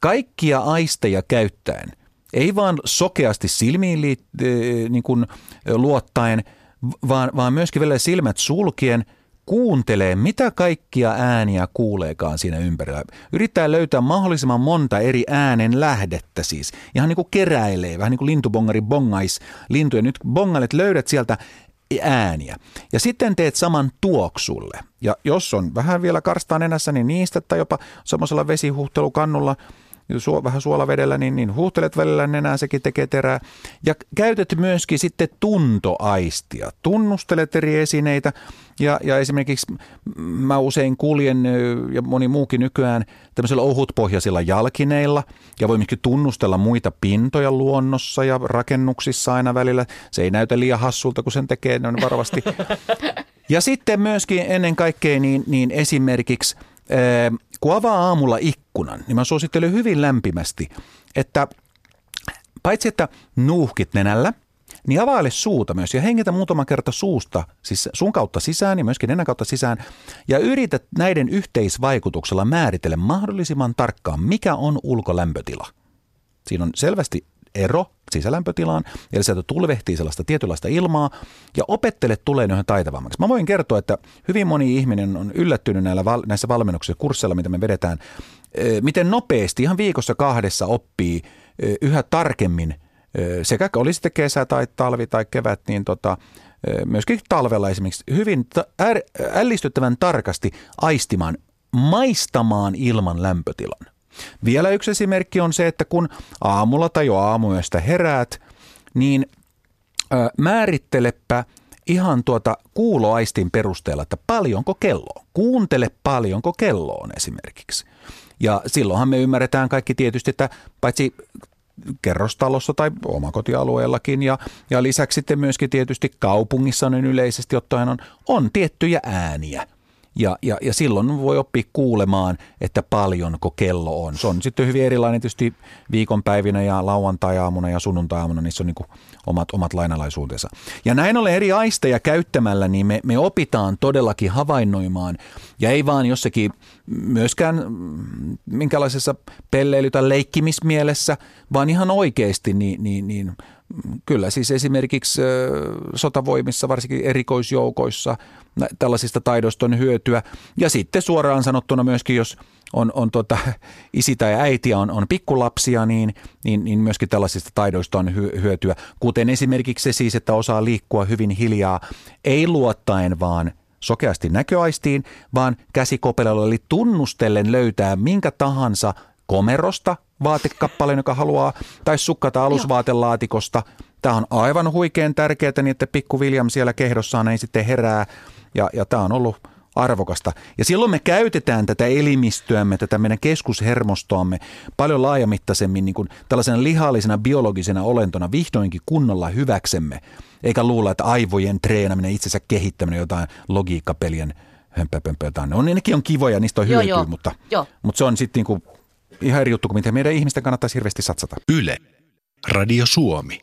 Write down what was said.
kaikkia aisteja käyttäen, ei vaan sokeasti silmiin liit, niin kuin luottaen, vaan, vaan myöskin vielä silmät sulkien – kuuntelee, mitä kaikkia ääniä kuuleekaan siinä ympärillä. Yrittää löytää mahdollisimman monta eri äänen lähdettä siis. Ihan niin kuin keräilee, vähän niin kuin lintubongari bongais lintuja. Nyt bongailet löydät sieltä ääniä. Ja sitten teet saman tuoksulle. Ja jos on vähän vielä karstaa nenässä, niin niistä tai jopa semmoisella vesihuhtelukannulla – suo, vähän suolavedellä, niin, niin huuhtelet välillä nenää, sekin tekee terää. Ja käytät myöskin sitten tuntoaistia. Tunnustelet eri esineitä ja, ja esimerkiksi mä usein kuljen ja moni muukin nykyään tämmöisillä ohutpohjaisilla jalkineilla ja voi myöskin tunnustella muita pintoja luonnossa ja rakennuksissa aina välillä. Se ei näytä liian hassulta, kun sen tekee noin varovasti. Ja sitten myöskin ennen kaikkea niin, niin esimerkiksi – kun avaa aamulla ikkunan, niin mä suosittelen hyvin lämpimästi, että paitsi että nuuhkit nenällä, niin availe suuta myös ja hengitä muutama kerta suusta, siis sun kautta sisään ja myöskin nenän kautta sisään. Ja yritä näiden yhteisvaikutuksella määritellä mahdollisimman tarkkaan, mikä on ulkolämpötila. Siinä on selvästi ero sisälämpötilaan, eli sieltä tulvehtii sellaista tietynlaista ilmaa, ja opettele tulee yhä taitavammaksi. Mä voin kertoa, että hyvin moni ihminen on yllättynyt näillä, näissä valmennuksissa kursseilla, mitä me vedetään, miten nopeasti ihan viikossa kahdessa oppii yhä tarkemmin sekä oli sitten kesä tai talvi tai kevät, niin tota, myöskin talvella esimerkiksi hyvin ällistyttävän tarkasti aistimaan, maistamaan ilman lämpötilan. Vielä yksi esimerkki on se, että kun aamulla tai jo aamuyöstä heräät, niin määrittelepä ihan tuota kuuloaistin perusteella, että paljonko kello on. Kuuntele paljonko kello on esimerkiksi. Ja silloinhan me ymmärretään kaikki tietysti, että paitsi kerrostalossa tai omakotialueellakin ja, ja lisäksi sitten myöskin tietysti kaupungissa niin yleisesti ottaen on, on tiettyjä ääniä – ja, ja, ja silloin voi oppia kuulemaan, että paljonko kello on. Se on sitten hyvin erilainen tietysti viikonpäivinä ja lauantai-aamuna ja sunnuntai-aamuna, niissä on niin omat, omat lainalaisuutensa. Ja näin ollen eri aisteja käyttämällä, niin me, me opitaan todellakin havainnoimaan. Ja ei vaan jossakin myöskään minkälaisessa pelleily- tai leikkimismielessä, vaan ihan oikeasti niin, niin, niin kyllä siis esimerkiksi sotavoimissa, varsinkin erikoisjoukoissa, tällaisista taidoista on hyötyä. Ja sitten suoraan sanottuna myöskin, jos on, on tota, isi tai äiti on, on pikkulapsia, niin, niin, niin myöskin tällaisista taidoista on hyötyä. Kuten esimerkiksi se siis, että osaa liikkua hyvin hiljaa, ei luottaen vaan sokeasti näköaistiin, vaan käsikopelalla eli tunnustellen löytää minkä tahansa komerosta vaatekappaleen, joka haluaa, tai sukkata alusvaatelaatikosta. Tämä on aivan huikean tärkeää, niin että pikku William siellä kehdossaan ei sitten herää ja, ja tämä on ollut arvokasta. Ja silloin me käytetään tätä elimistöämme, tätä meidän keskushermostoamme paljon laajamittaisemmin niin kuin tällaisena lihallisena biologisena olentona vihdoinkin kunnolla hyväksemme. Eikä luulla, että aivojen treenaminen, itsensä kehittäminen, jotain logiikkapelien hömpöpömpö jotain. On, nekin on kivoja, niistä on hyötyä, joo, joo. Mutta, joo. mutta se on sitten niin ihan eri juttu kuin mitä meidän ihmisten kannattaisi hirveästi satsata. Yle. Radio Suomi.